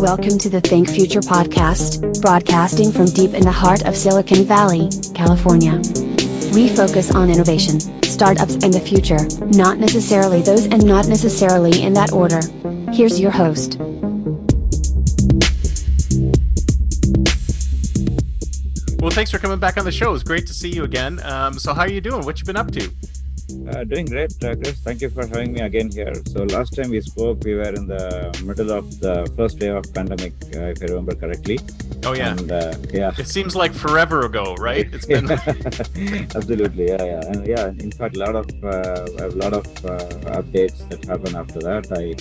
Welcome to the Think Future podcast, broadcasting from deep in the heart of Silicon Valley, California. We focus on innovation, startups, and the future, not necessarily those and not necessarily in that order. Here's your host. Well, thanks for coming back on the show. It's great to see you again. Um, so, how are you doing? What you been up to? Uh, doing great, uh, Chris. Thank you for having me again here. So last time we spoke, we were in the middle of the first wave of pandemic, uh, if I remember correctly. Oh yeah, and, uh, yeah. It seems like forever ago, right? It's been absolutely, yeah, yeah, and yeah. In fact, a lot of uh, a lot of uh, updates that happened after that. I,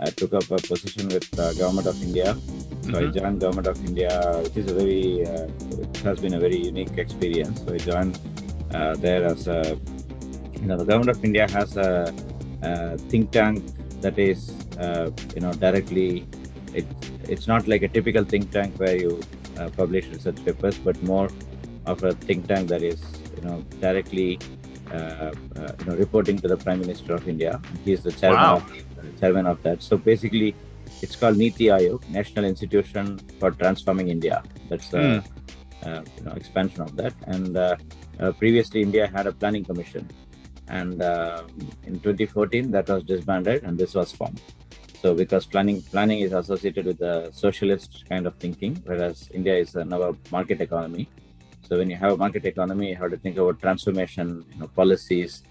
I took up a position with the government of India. So mm-hmm. I joined government of India, which is a very, it has been a very unique experience. So I joined there as a you know the government of India has a, a think tank that is uh, you know directly it, it's not like a typical think tank where you uh, publish research papers but more of a think tank that is you know directly uh, uh you know reporting to the prime minister of india. He is the chairman wow. of chairman of that. So basically it's called niti aayog national institution for transforming india. That's the mm. you know expansion of that. And uh, previously india had a planning commission and uh, in 2014 that was disbanded and this was formed. So because planning planning is associated with the socialist kind of thinking whereas india is now a market economy. So when you have a market economy you have to think about transformation you know policies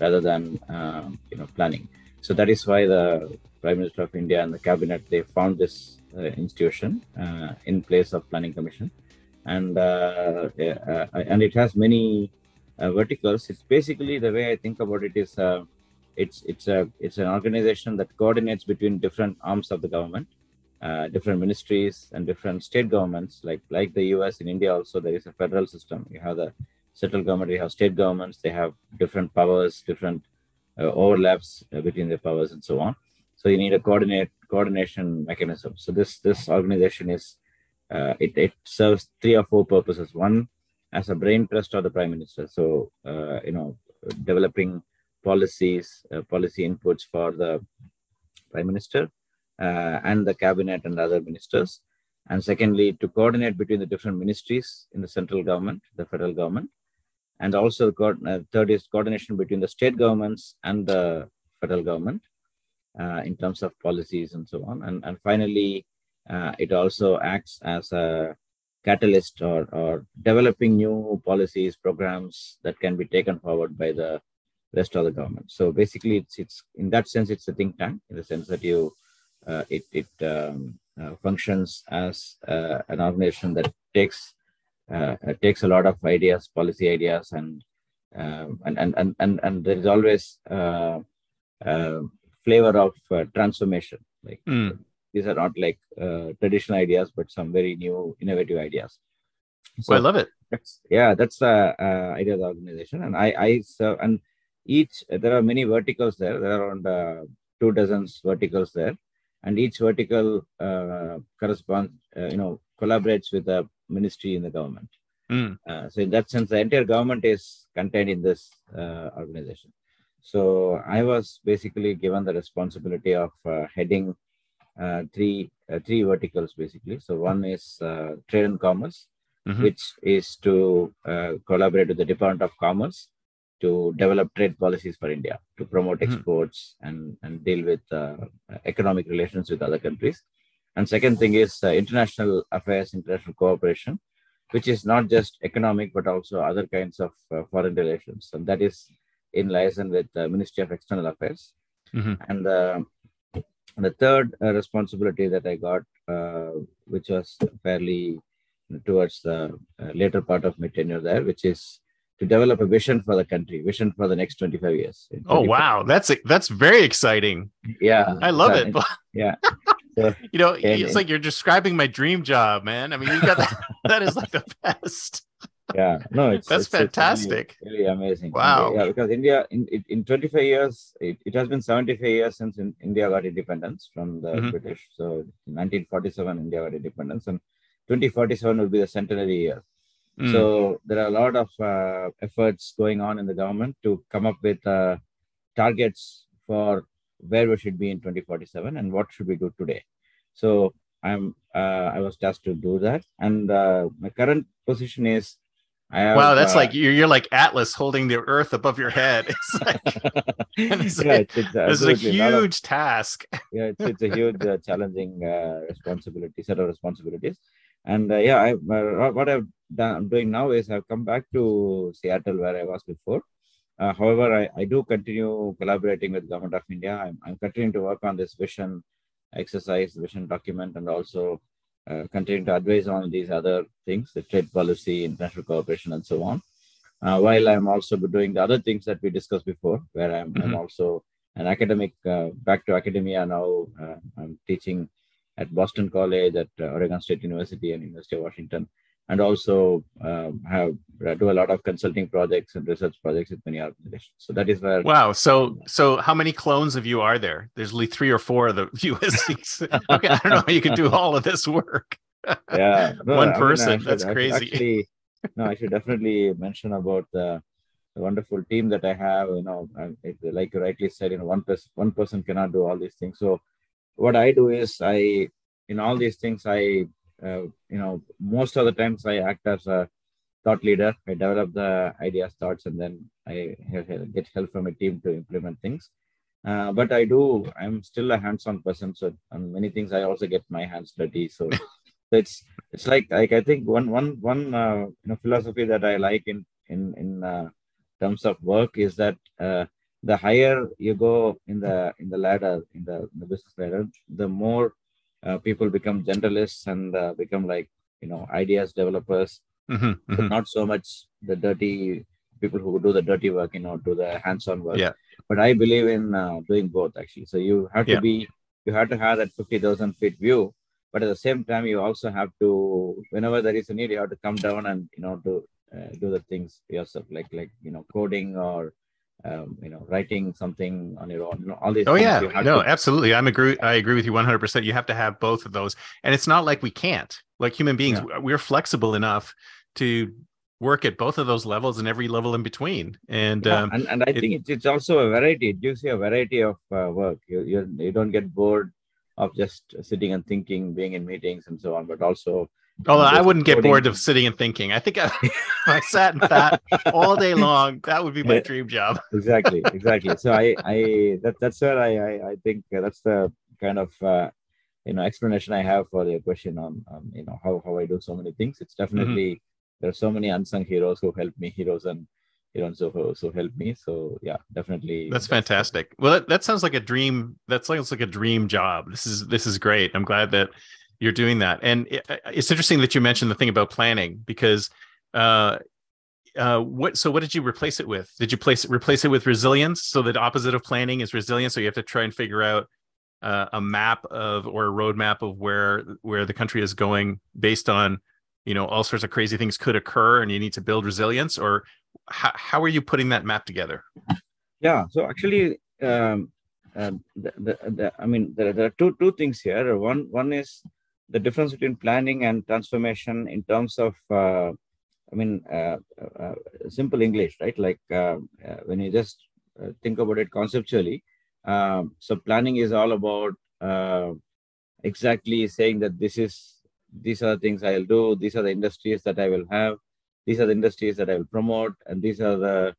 rather than uh, you know planning. So that is why the prime minister of india and the cabinet they found this uh, institution uh, in place of planning commission. And uh, uh, and it has many uh, verticals. It's basically the way I think about it is uh, it's it's a it's an organization that coordinates between different arms of the government, uh, different ministries and different state governments. Like like the U.S. in India also there is a federal system. You have the central government, you have state governments. They have different powers, different uh, overlaps uh, between the powers, and so on. So you need a coordinate coordination mechanism. So this this organization is uh, it, it serves three or four purposes. One as a brain trust of the prime minister. So, uh, you know, developing policies, uh, policy inputs for the prime minister uh, and the cabinet and other ministers. And secondly, to coordinate between the different ministries in the central government, the federal government. And also, uh, third is coordination between the state governments and the federal government uh, in terms of policies and so on. And, and finally, uh, it also acts as a catalyst or, or developing new policies, programs that can be taken forward by the rest of the government. So basically, it's it's in that sense, it's a think tank in the sense that you uh, it it um, uh, functions as uh, an organization that takes uh, takes a lot of ideas, policy ideas, and um, and, and and and and there is always uh, uh, flavor of transformation. Like mm these are not like uh, traditional ideas but some very new innovative ideas. So well, i love it. that's, yeah that's the uh, idea of the organization. And i i serve and each there are many verticals there. There are around uh, two dozens verticals there. And each vertical uh, corresponds uh, you know collaborates with the ministry in the government. Mm. uh, so in that sense the entire government is contained in this uh, organization. So i was basically given the responsibility of uh, heading uh, three uh, three verticals basically. So one is uh, trade and commerce, mm-hmm. which is to collaborate with the Department of Commerce to develop trade policies for India, to promote mm-hmm. exports and, and deal with uh, economic relations with other countries. And second thing is uh, international affairs, international cooperation, which is not just economic but also other kinds of uh, foreign relations, and that is in liaison with the Ministry of External Affairs. Mm-hmm. And the third uh, responsibility that I got, uh, which was fairly towards the uh, later part of my tenure there, which is to develop a vision for the country, vision for the next 25 years. Oh wow, that's that's very exciting. Yeah, I love it. Yeah. So, you know, and, it's like you're describing my dream job, man. I mean, you got that, that is like the best. Yeah, no, it's that's it's, fantastic. Really, really, amazing. Wow. Yeah, because India in in 25 years, it, it has been 75 years since in, India got independence from the mm-hmm. British. So 1947, India got independence, and 2047 will be the centenary year. Mm. So there are a lot of uh, efforts going on in the government to come up with uh, targets for where we should be in 2047 and what should we do today. So I'm uh, I was tasked to do that, and uh, my current position is. Have, wow, that's uh, like you're, you're like Atlas holding the Earth above your head. It's like, it's, yeah, it's, it's, it's a huge of, task. Yeah, it's, it's a huge uh, challenging responsibility set of responsibilities and uh, yeah, I, uh, what I've done, I'm doing now is I've come back to Seattle where I was before. Uh, however, I, I do continue collaborating with Government of India. I'm, I'm continuing to work on this vision exercise, vision document, and also uh, continuing to advise on these other things, the trade policy, international cooperation, and so on. Uh, while I'm also doing the other things that we discussed before, where I'm, mm-hmm. I'm also an academic, uh, back to academia now. I'm teaching at Boston College, at uh, Oregon State University, and University of Washington, and also um, have do a lot of consulting projects and research projects with many organizations. So that is where. Wow. So so how many clones of you are there? There's only three or four of the USCs. okay, I don't know how you can do all of this work. Yeah, no, one I person. Mean, should, That's crazy. Actually, no, I should definitely mention about the, the wonderful team that I have. You know, it, like you rightly said, you know, one person one person cannot do all these things. So what I do is I, in all these things, I, you know, most of the times I act as a thought leader. I develop the ideas, thoughts, and then I get help from a team to implement things. Uh, but I do, I'm still a hands-on person. So on many things, I also get my hands dirty. So, so it's it's like like I think one one one uh, you know philosophy that I like in in in uh, terms of work is that uh, the higher you go in the in the ladder in the, in the business ladder the more uh, people become generalists and uh, become like you know ideas developers mm-hmm, mm-hmm. not so much the dirty people who do the dirty work you know do the hands-on work yeah but i believe in uh, doing both actually so you have to yeah. be you have to have that 50000 feet view but at the same time you also have to whenever there is a need you have to come down and you know do uh, do the things yourself like like you know coding or um, you know, writing something on your own, you know, all these. Oh yeah, no, to... absolutely. I'm agree. I agree with you 100. percent You have to have both of those, and it's not like we can't. Like human beings, yeah. we're flexible enough to work at both of those levels and every level in between. And yeah, um, and, and I it, think it's, it's also a variety. It gives you a variety of uh, work. You, you you don't get bored of just sitting and thinking, being in meetings and so on, but also Although I wouldn't get bored of sitting and thinking. I think I, I sat and thought all day long, that would be my dream job. exactly, exactly. So I, I that, that's where I, I, I think that's the kind of uh, you know explanation I have for the question on, on you know how, how I do so many things. It's definitely mm-hmm. there are so many unsung heroes who help me, heroes and heroes who so help me. So yeah, definitely. That's fantastic. Well, that, that sounds like a dream. That sounds like a dream job. This is this is great. I'm glad that you're doing that. And it, it's interesting that you mentioned the thing about planning because uh, uh, what so what did you replace it with? Did you place replace it with resilience so the opposite of planning is resilience so you have to try and figure out uh, a map of or a roadmap of where where the country is going based on you know all sorts of crazy things could occur and you need to build resilience or how, how are you putting that map together? Yeah. So actually um, uh, the, the, the, i mean there, there are two two things here. One one is the difference between planning and transformation in terms of uh, i mean uh, uh, simple english right? Like uh, uh, when you just uh, think about it conceptually um, so planning is all about exactly saying that this is these are the things i'll do these are the industries that i will have these are the industries that i will promote and these are the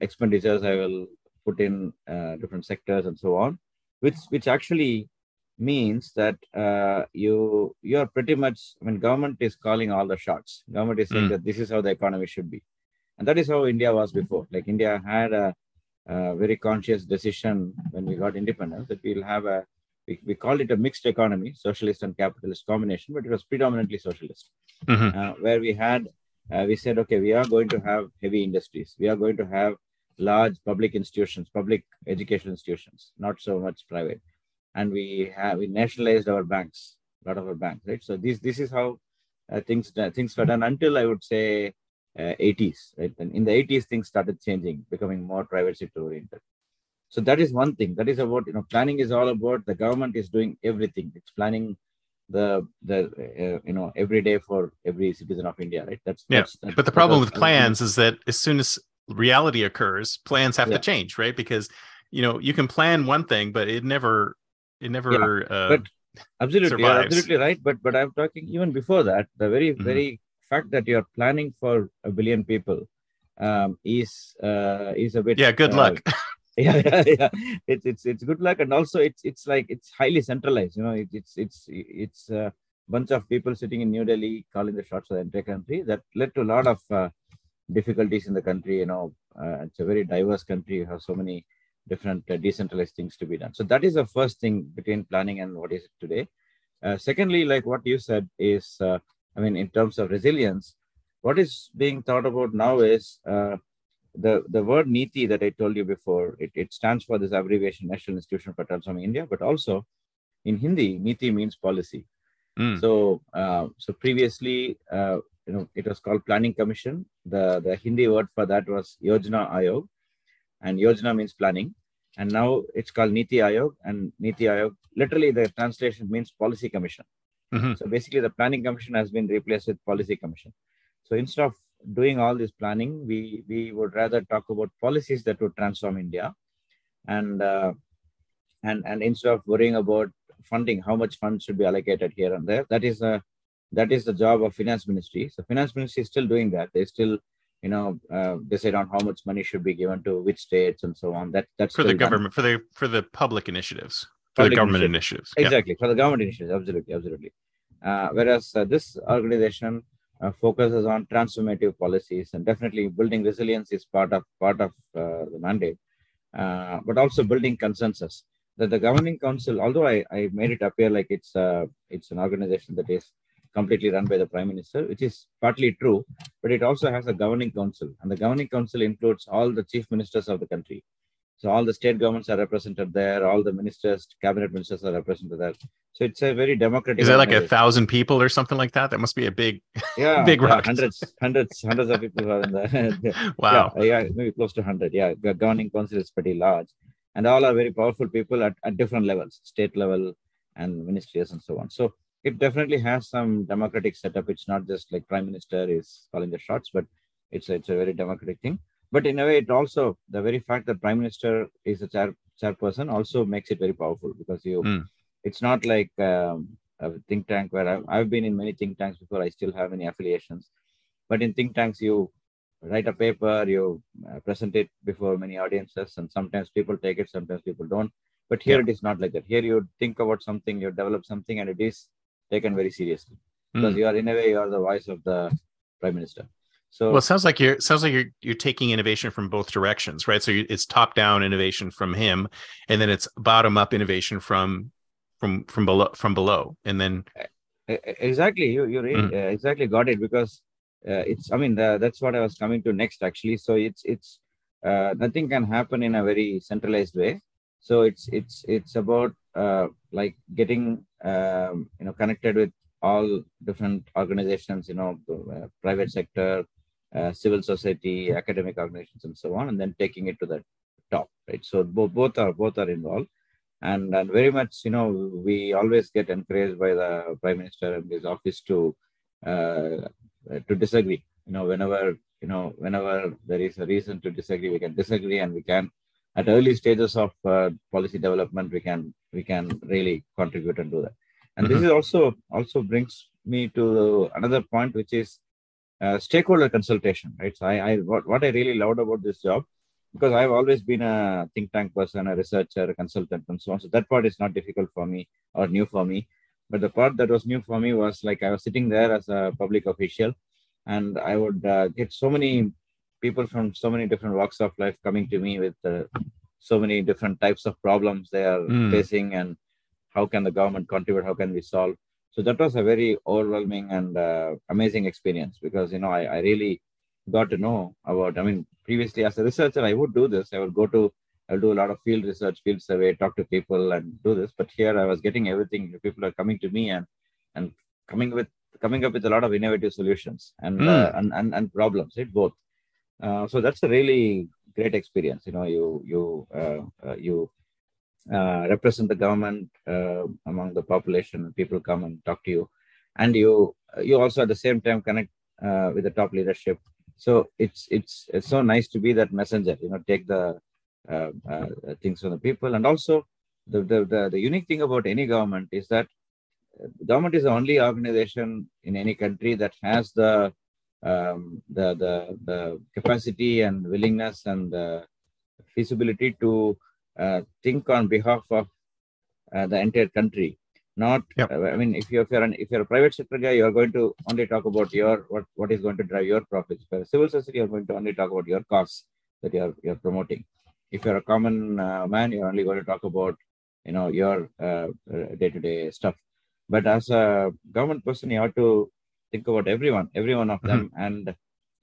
expenditures i will put in different sectors and so on which which actually means that uh, you you are pretty much i mean government is calling all the shots government is saying mm. that this is how the economy should be and that is how india was before like india had a, a very conscious decision when we got independence that we'll have a we, we called it a mixed economy socialist and capitalist combination but it was predominantly socialist mm-hmm. uh, where we had uh, we said, okay, we are going to have heavy industries. We are going to have large public institutions, public educational institutions, not so much private. And we have we nationalized our banks, a lot of our banks, right? So this this is how uh, things uh, things were done until I would say uh, 80s. Right? And in the 80s, things started changing, becoming more private sector oriented. So that is one thing. That is about you know planning is all about the government is doing everything. It's planning the the uh, you know every day for every citizen of India, right? That's yeah. That's, that's, but the problem with plans is that as soon as reality occurs, plans have yeah. to change, right? Because you know you can plan one thing, but it never it never. Yeah. Uh, but absolutely, you're absolutely right. But but I'm talking even before that. The very mm-hmm. very fact that you're planning for a billion people um, is uh, is a bit. Yeah. Good uh, luck. yeah, yeah, yeah. It's it's it's good luck, and also it's it's like it's highly centralized. You know, it, it's it's it's a bunch of people sitting in New Delhi calling the shots for the entire country. That led to a lot of uh, difficulties in the country. You know, uh, it's a very diverse country. You have so many different uh, decentralized things to be done. So that is the first thing between planning and what is it today. Uh, secondly, like what you said is, uh, I mean, in terms of resilience, what is being thought about now is uh, the, the word Niti that I told you before, it, it stands for this abbreviation National Institution for Transforming India, but also in Hindi, Niti means policy. Mm. So, uh, so previously, uh, you know, it was called Planning Commission. The, the Hindi word for that was Yojana Aayog, and Yojana means planning. And now it's called Niti Aayog, and Niti Aayog, literally the translation means Policy Commission. Mm-hmm. So basically, the Planning Commission has been replaced with Policy Commission. So instead of doing all this planning, we we would rather talk about policies that would transform India, and uh, and and instead of worrying about funding, how much funds should be allocated here and there, that is a that is the job of finance ministry. So finance ministry is still doing that. They still you know uh, decide on how much money should be given to which states and so on. That that's for the government done. for the for the public initiatives for public the government initiatives. initiatives. Exactly yeah. for the government initiatives. Absolutely, absolutely. Uh, whereas uh, this organization uh, focuses on transformative policies and definitely building resilience is part of part of uh, the mandate uh, but also building consensus that the governing council although I, I made it appear like it's uh, it's an organization that is completely run by the prime minister which is partly true but it also has a governing council and the governing council includes all the chief ministers of the country so all the state governments are represented there. All the ministers, cabinet ministers are represented there. So it's a very democratic. Is that like a thousand people or something like that? That must be a big, yeah, big yeah, hundreds, hundreds, hundreds of people are in there. wow. Yeah, yeah, maybe close to hundred. Yeah, the governing council is pretty large, and all are very powerful people at, at different levels, state level and ministries and so on. So it definitely has some democratic setup. It's not just like prime minister is calling the shots, but it's a, it's a very democratic thing but in a way it also the very fact that prime minister is a chair, chairperson also makes it very powerful because you mm. it's not like um, a think tank where I've, I've, been in many think tanks before i still have many affiliations but in think tanks you write a paper you uh, present it before many audiences and sometimes people take it sometimes people don't but here yeah. it is not like that here you think about something you develop something and it is taken very seriously because mm. you are in a way you are the voice of the prime minister so well, it sounds like you're sounds like you're you're taking innovation from both directions, right? So you, it's top down innovation from him, and then it's bottom up innovation from from from below from below, and then exactly you you really, mm. uh, exactly got it because uh, it's I mean the, that's what I was coming to next actually. So it's it's uh, nothing can happen in a very centralized way. So it's it's it's about uh, like getting um, you know connected with all different organizations, you know, uh, private sector, uh, civil society, academic organizations, and so on, and then taking it to the top, right? So both both are both are involved, and and very much, you know, we always get encouraged by the prime minister and his office to uh, to disagree. You know, whenever you know whenever there is a reason to disagree, we can disagree, and we can at early stages of uh, policy development, we can we can really contribute and do that. And mm-hmm. this is also also brings me to another point, which is uh, stakeholder consultation, right? So I, I what, what I really loved about this job, because I've always been a think tank person, a researcher, a consultant, and so on. So that part is not difficult for me or new for me. But the part that was new for me was like I was sitting there as a public official, and I would uh, get so many people from so many different walks of life coming to me with uh, so many different types of problems they are mm. facing, and how can the government contribute? How can we solve? So that was a very overwhelming and uh, amazing experience because you know I, I really got to know about. I mean, previously as a researcher, I would do this. I would go to I'll do a lot of field research, field survey, talk to people, and do this. But here, I was getting everything. People are coming to me and and coming with coming up with a lot of innovative solutions and mm. uh, and, and and problems. Right, both. Uh, so that's a really great experience. You know, you you uh, uh you uh, represent the government among the population. People come and talk to you, and you you also at the same time connect with the top leadership. So it's it's it's so nice to be that messenger. You know, take the things from the people. And also, the, the, the, the, unique thing about any government is that government is the only organization in any country that has the um, the, the, the capacity and willingness and the feasibility to uh, think on behalf of uh, the entire country. Not, yep. uh, I mean, if you're if you're, an, if you're a private sector guy, you're going to only talk about your what what is going to drive your profits. A civil society, you're going to only talk about your costs that you're you're promoting if you're a common uh, man, you're only going to talk about, you know, your uh, day-to-day stuff. But as a government person, you have to think about everyone, every one of them, mm-hmm. and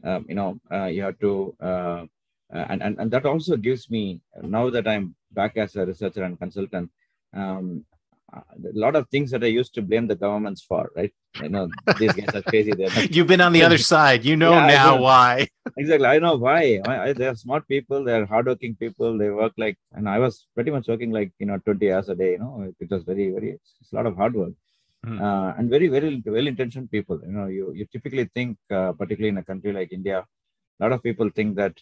um, you know, uh, you have to, uh, and, and and that also gives me now that I'm back as a researcher and consultant. Um, a lot of things that I used to blame the governments for, right? I know these guys are crazy. You've been on the other side. You know yeah, now why. exactly. I know why. I, I, they're smart people. They're hardworking people. They work like, and I was pretty much working like, you know, 20 hours a day. You know, it was very, very, it's a lot of hard work. Mm. Uh, and very, very well-intentioned people. You know, you, you typically think, uh, particularly in a country like India, a lot of people think that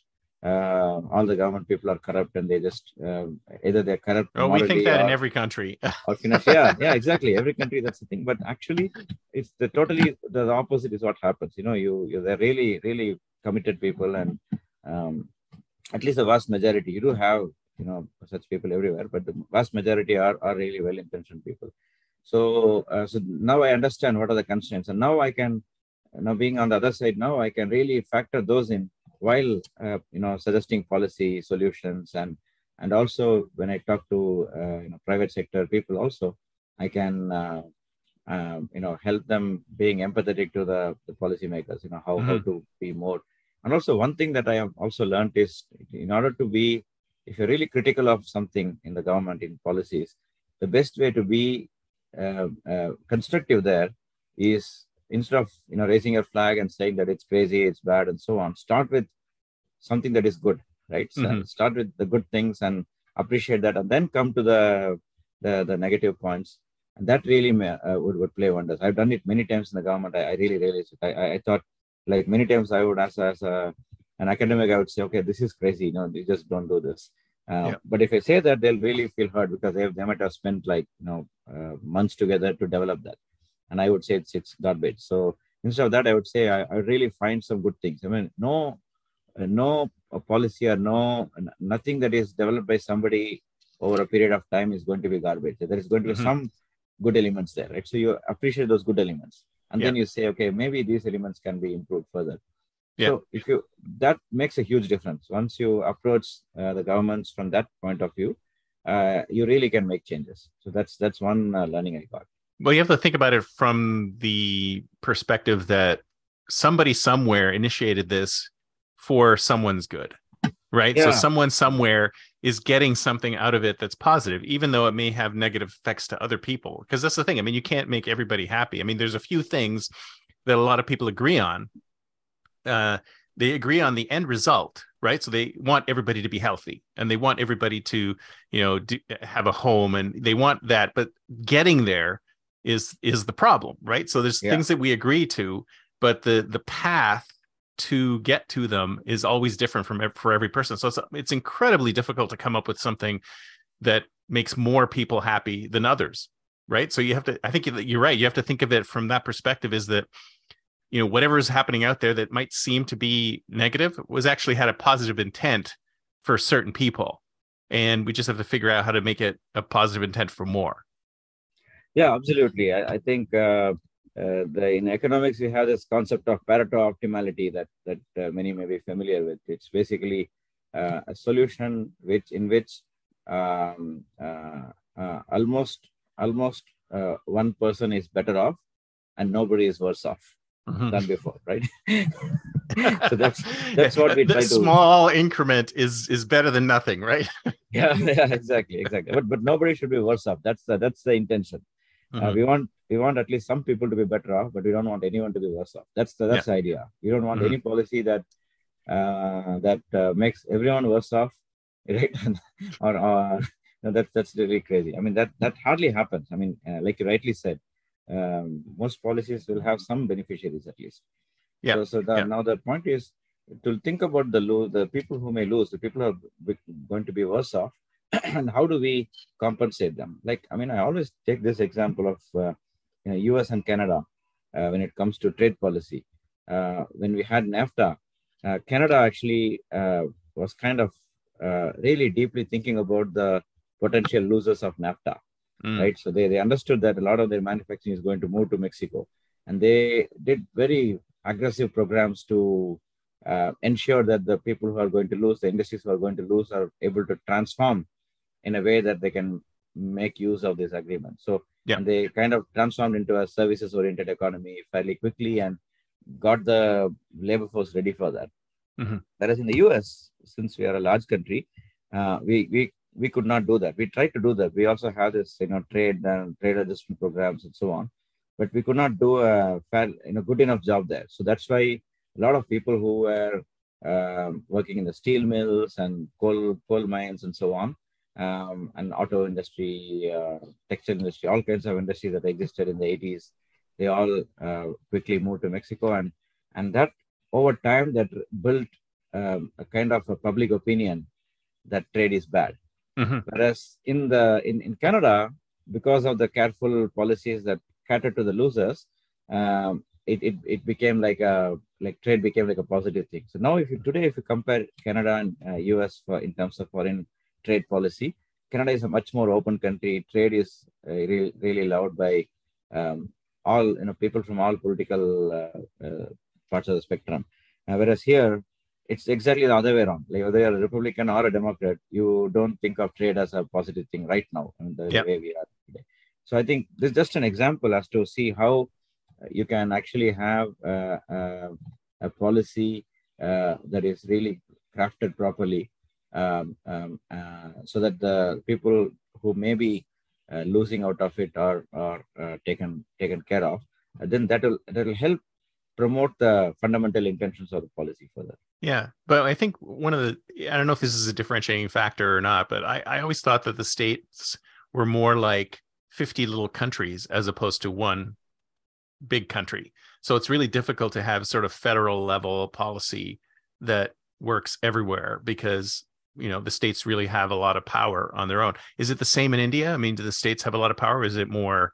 uh, all the government people are corrupt and they just uh, either they're corrupt. Oh, we think that or, in every country. or yeah, yeah, exactly. Every country that's the thing. But actually, it's the totally the opposite is what happens. You know, you you they're really really committed people, and um, at least the vast majority. You do have you know such people everywhere, but the vast majority are are really well intentioned people. So uh, so now I understand what are the constraints, and now I can now being on the other side now I can really factor those in while uh, you know suggesting policy solutions. And and also when I talk to uh, you know private sector people also I can uh, um, you know help them being empathetic to the, the policymakers you know how, mm-hmm. how to be more. And also one thing that I have also learned is in order to be if you're really critical of something in the government in policies the best way to be constructive there is instead of you know raising your flag and saying that it's crazy it's bad and so on start with something that is good right so mm-hmm. start with the good things and appreciate that and then come to the the, the negative points and that really may, uh, would, would play wonders i've done it many times in the government i, I really realized it. I, I thought like many times i would as, as a, an academic i would say okay this is crazy you know you just don't do this uh, yeah. But if I say that, they'll really feel hurt because they, they might have spent like you know uh, months together to develop that and I would say it's it's garbage. So instead of that, I would say I, I really find some good things. I mean, no, no policy or no nothing that is developed by somebody over a period of time is going to be garbage. There is going to be mm-hmm. some good elements there, right? So you appreciate those good elements, and yeah. then you say, okay, maybe these elements can be improved further. Yeah. So if you that makes a huge difference. Once you approach uh, the governments from that point of view, uh, you really can make changes. So that's that's one uh, learning I got. Well, you have to think about it from the perspective that somebody somewhere initiated this for someone's good, right? Yeah. So someone somewhere is getting something out of it that's positive, even though it may have negative effects to other people. Because that's the thing. I mean, you can't make everybody happy. I mean, there's a few things that a lot of people agree on. Uh, they agree on the end result, right? So they want everybody to be healthy and they want everybody to, you know, do, have a home and they want that. But getting there is is the problem right so there's yeah. things that we agree to but the the path to get to them is always different from for every person so it's, it's incredibly difficult to come up with something that makes more people happy than others right so you have to i think you're right you have to think of it from that perspective is that you know whatever is happening out there that might seem to be negative was actually had a positive intent for certain people and we just have to figure out how to make it a positive intent for more yeah, absolutely. I, I think uh, uh, the, in economics we have this concept of Pareto optimality that that uh, many may be familiar with. It's basically uh, a solution which in which um, uh, uh, almost almost one person is better off and nobody is worse off Mhm. than before, right? so that's that's what we try to do. small increment is is better than nothing, right? yeah, yeah exactly exactly but but nobody should be worse off that's the that's the intention uh, Mhm. we want we want at least some people to be better off but we don't want anyone to be worse off that's the that's the idea we don't want Mhm. any policy that uh, that uh, makes everyone worse off right or, or no, that's that's really crazy i mean that that hardly happens i mean uh, like you rightly said um, most policies will have some beneficiaries at least Yeah, so, so the, yeah. now the point is to think about the lose, the people who may lose, the people who are going to be worse off, and how do we compensate them? Like, I mean, I always take this example of uh, you know, U.S. and Canada uh, when it comes to trade policy. Uh, when we had NAFTA, uh, Canada actually uh, was kind of uh, really deeply thinking about the potential losers of NAFTA Mm. right? So they, they understood that a lot of their manufacturing is going to move to Mexico. And they did very aggressive programs to uh, ensure that the people who are going to lose, the industries who are going to lose, are able to transform in a way that they can make use of this agreement. So Yeah. they kind of transformed into a services oriented economy fairly quickly and got the labor force ready for that. Mhm. Whereas in the US, since we are a large country, uh, we, we we could not do that. We tried to do that. We also have this, you know, trade and trade adjustment programs and so on, but we could not do a fair, you know, good enough job there. So that's why a lot of people who were um, working in the steel mills and coal coal mines and so on, um, and auto industry, uh, textile industry, all kinds of industries that existed in the 80s, they all uh, quickly moved to Mexico, and and that over time that built um, a kind of a public opinion that trade is bad. Mhm. Whereas in the in, in Canada, because of the careful policies that cater to the losers, um, it, it it became like a like trade became like a positive thing. So now, if you today if you compare Canada and uh, US for, in terms of foreign trade policy, Canada is a much more open country. Trade is uh, really really allowed by um, all you know people from all political uh, uh, parts of the spectrum. Uh, whereas here, it's exactly the other way around. Like whether you're a Republican or a Democrat, you don't think of trade as a positive thing right now in the Yeah. way we are today. So I think this is just an example as to see how uh, you can actually have uh, uh, a policy uh, that is really crafted properly, um, um, so that the people who may be uh, losing out of it are are uh, taken taken care of. Then that will that will help promote the fundamental intentions of the policy further. Yeah, but I think one of the I don't know if this is a differentiating factor or not, but I, I always thought that the states were more like 50 little countries as opposed to one big country. So it's really difficult to have sort of federal level policy that works everywhere because you know the states really have a lot of power on their own. Is it the same in India? I mean, do the states have a lot of power? Is it more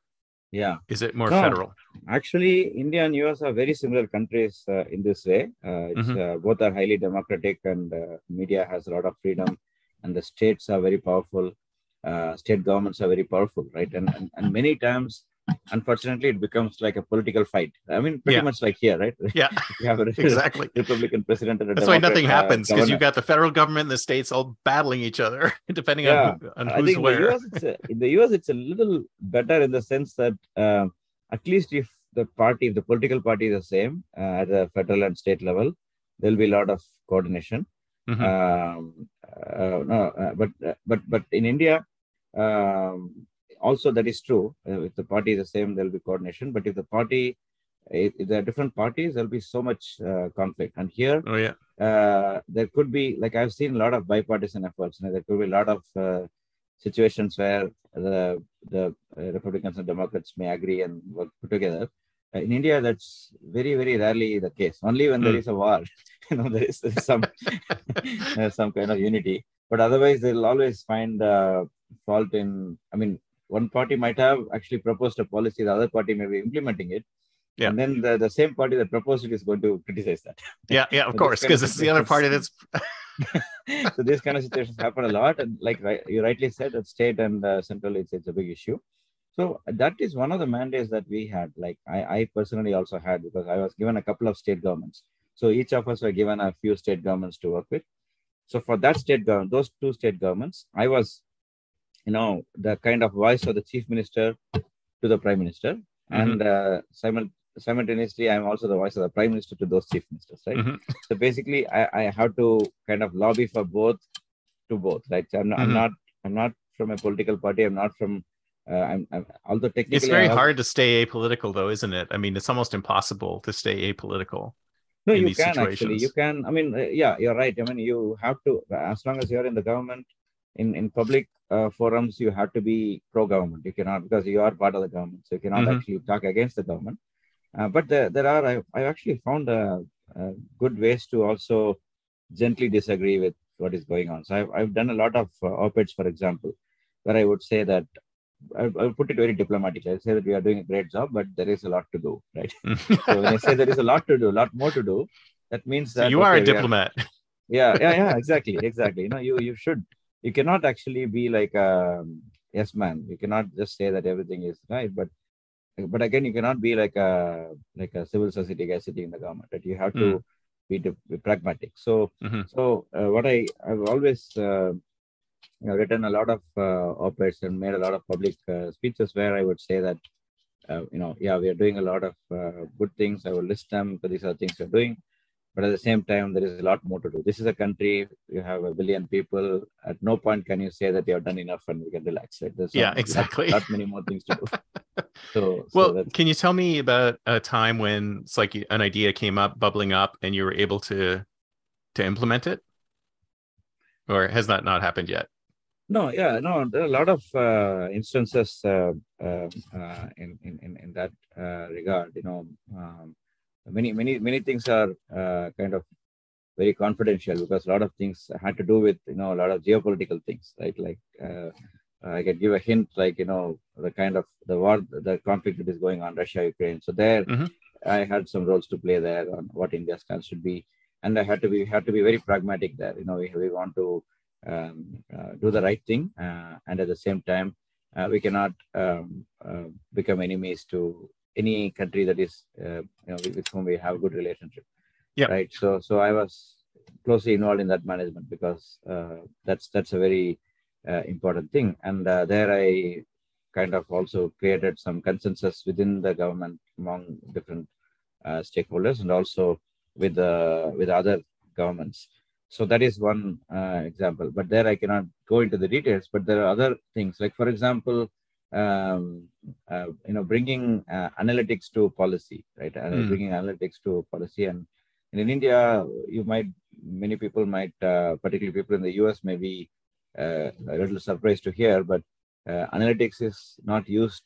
Yeah. is it more No. federal? Actually, India and US are very similar countries uh, in this way. Uh, it's, Mhm. uh, both are highly democratic, and uh, media has a lot of freedom, and the states are very powerful. Uh, state governments are very powerful, right? And, and and many times, unfortunately, it becomes like a political fight. I mean, pretty Yeah. much like here, right? Yeah, you have a exactly. Republican president and a That's why nothing uh, happens because governor. you've got the federal government and the states all battling each other, depending Yeah. on, who, on I who's think in the where. US, it's a, in the US, it's a little better in the sense that um, at least if the party, if the political party is the same uh, at the federal and state level, there'll be a lot of coordination. Mhm. Um, uh, no, uh, but uh, but but in India, um, also that is true. Uh, if the party is the same, there'll be coordination. But if the party, if, there are different parties, there'll be so much uh, conflict. And here, Oh yeah, uh, there could be like I've seen a lot of bipartisan efforts. You know, there could be a lot of uh, situations where the the uh, Republicans and Democrats may agree and work together. Uh, in India, that's very very rarely the case. Only when there Hmm. is a war, you know, there is, some some kind of unity. But otherwise, they'll always find uh, fault in. I mean, one party might have actually proposed a policy, the other party may be implementing it. Yeah. And then the, the same party that proposed it is going to criticize that. yeah, yeah. Of this course, because it's the other party that's so these kind of situations happen a lot and like right, you rightly said at state and uh, central it's, it's a big issue so that is one of the mandates that we had like I, I personally also had because i was given a couple of state governments so each of us were given a few state governments to work with so for that state government those two state governments i was you know the kind of voice of the chief minister to the prime minister, Mm-hmm. and uh, simul- simultaneously, I'm also the voice of the prime minister to those chief ministers, right? Mhm. So basically, I, I have to kind of lobby for both to both, right? So I'm not, Mhm. I'm not, I'm not from a political party. I'm not from. Uh, I'm, I'm although technically It's very have- hard to stay apolitical, though, isn't it? I mean, it's almost impossible to stay apolitical. No, in you these can actually. situations. You can. I mean, uh, yeah, you're right. I mean, you have to, as long as you're in the government, in in public uh, forums, you have to be pro-government. You cannot because you are part of the government, so you cannot Mhm. actually talk against the government. Uh, but there, there are. I, I actually found uh, good ways to also gently disagree with what is going on. So I've I've done a lot of uh, op-eds, for example, where I would say that. I, would put it very diplomatically. I say that we are doing a great job, but there is a lot to do, right? So when I say there is a lot to do, a lot more to do, that means So that you are a okay, we diplomat. yeah, yeah, yeah, exactly, exactly. You know, you you should. You cannot actually be like a yes man. You cannot just say that everything is right, but but again, you cannot be like a like a civil society guy sitting in the government. That you have to be, be pragmatic. So Mhm. so uh, what I I've always uh, you know, written a lot of uh, op-eds and made a lot of public uh, speeches where I would say that uh, you know yeah we are doing a lot of uh, good things. I will list them because these are things we're doing. But at the same time, there is a lot more to do. This is a country, you have a billion people. At no point can you say that you have done enough and we can relax. Right? There's Yeah, lot- exactly. Lot, many more things to do. So, so Well, that's, can you tell me about a time when it's like an idea came up, bubbling up, and you were able to to implement it, or has that not happened yet? No, yeah, no, there are a lot of uh, instances uh, uh, uh, in, in in in that uh, regard. You know, um, many many many things are uh, kind of very confidential because a lot of things had to do with you know a lot of geopolitical things, right? Like uh, I can give a hint, like you know the kind of the war, the conflict that is going on Russia Ukraine. So there, Mhm. I had some roles to play there on what India's stance should be, and I had to be had to be very pragmatic there. You know, we we want to um, uh, do the right thing, uh, and at the same time, uh, we cannot um, uh, become enemies to any country that is, uh, you know, with, with whom we have a good relationship. Yeah. Right. So, so I was closely involved in that management because uh, that's that's a very uh, important thing, and uh, there I kind of also created some consensus within the government among different uh, stakeholders and also with uh, with other governments. So that is one uh, example, but there I cannot go into the details. But there are other things, like for example, um, uh, you know, bringing uh, analytics to policy, right? Uh, Hmm. Bringing analytics to policy, and, and in India, you might many people might, uh, particularly people in the US, may be uh, a little surprised to hear, but uh, analytics is not used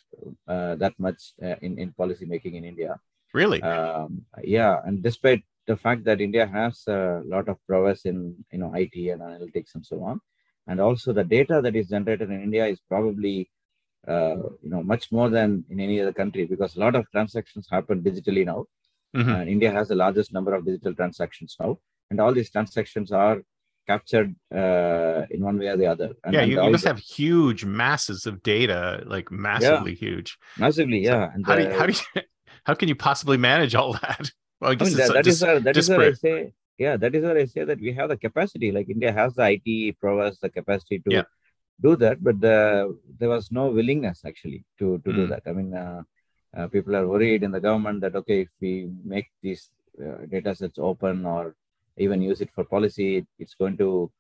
uh, that much uh, in in policy making in India. Really? Um, yeah, and despite the fact that India has a lot of prowess in you know IT and analytics and so on, and also the data that is generated in India is probably uh, you know much more than in any other country because a lot of transactions happen digitally now, Mhm. and India has the largest number of digital transactions now, and all these transactions are captured uh, in one way or the other. And, yeah, and you, you must the- have huge masses of data, like massively huge. massively, yeah. and How do you, how do you, how can you possibly manage all that? Well, I I guess mean, that, that is just- where, that is where I say, yeah, that is where I say that we have the capacity. Like India has the IT prowess, the capacity to Yeah. Do that, but the, there was no willingness actually to to do Mm. that. I mean, uh, uh, people are worried in the government that okay, if we make these uh, data sets open or even use it for policy, it's going to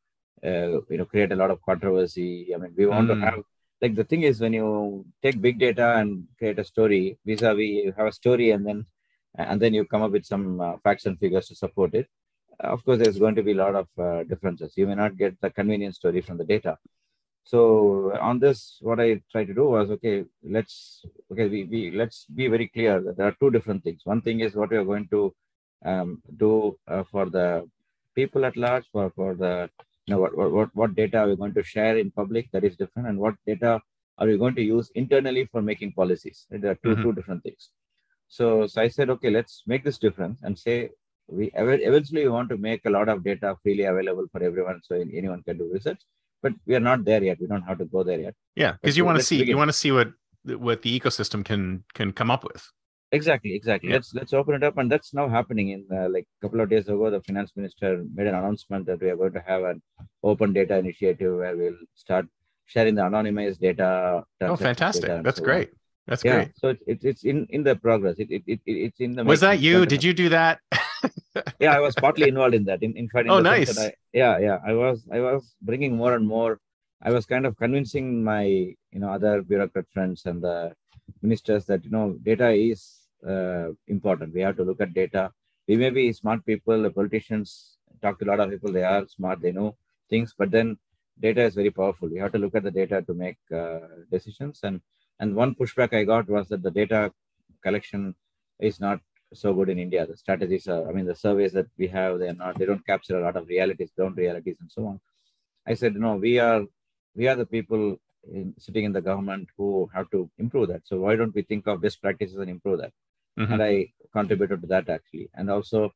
uh, you know create a lot of controversy. I mean, we want Mm. to have like the thing is when you take big data and create a story vis-a-vis you have a story and then and then you come up with some uh, facts and figures to support it Uh, of course there's going to be a lot of uh, differences you may not get the convenience story from the data so on this what i tried to do was okay let's okay we, we let's be very clear that there are two different things. One thing is what we are going to um, do uh, for the people at large for for the you know what, what what what data are we going to share in public that is different and what data are we going to use internally for making policies. There are 2 Mhm. two different things. So so i said okay let's make this difference and say we ev- eventually we want to make a lot of data freely available for everyone so anyone can do research but we are not there yet we don't have to go there yet yeah, because you want to see begin. you want to see what what the ecosystem can can come up with. Exactly, exactly. Yeah. Let's let's open it up, and that's now happening. In uh, like a couple of days ago, the finance minister made an announcement that we are going to have an open data initiative where we'll start sharing the anonymized data. Oh, fantastic! data That's so on. great. That's yeah great. so it's it's it's in in the progress it, it, it it's in the Was that you? Did you do that? yeah i was partly involved in that. In, in fact in Oh, nice. I, yeah yeah i was i was bringing more and more. I was kind of convincing my you know other bureaucrat friends and the ministers that you know data is uh, important. We have to look at data. We may be smart people the politicians talk to a lot of people they are smart they know things but then data is very powerful. You have to look at the data to make uh, decisions. And and one pushback i got was that the data collection is not so good in India. The strategies are, I mean, the surveys that we have, they are not, they don't capture a lot of realities, ground realities, and so on. I said, no, we are, we are the people in, sitting in the government who have to improve that. So why don't we think of best practices and improve that? Mhm. And I contributed to that actually. And also,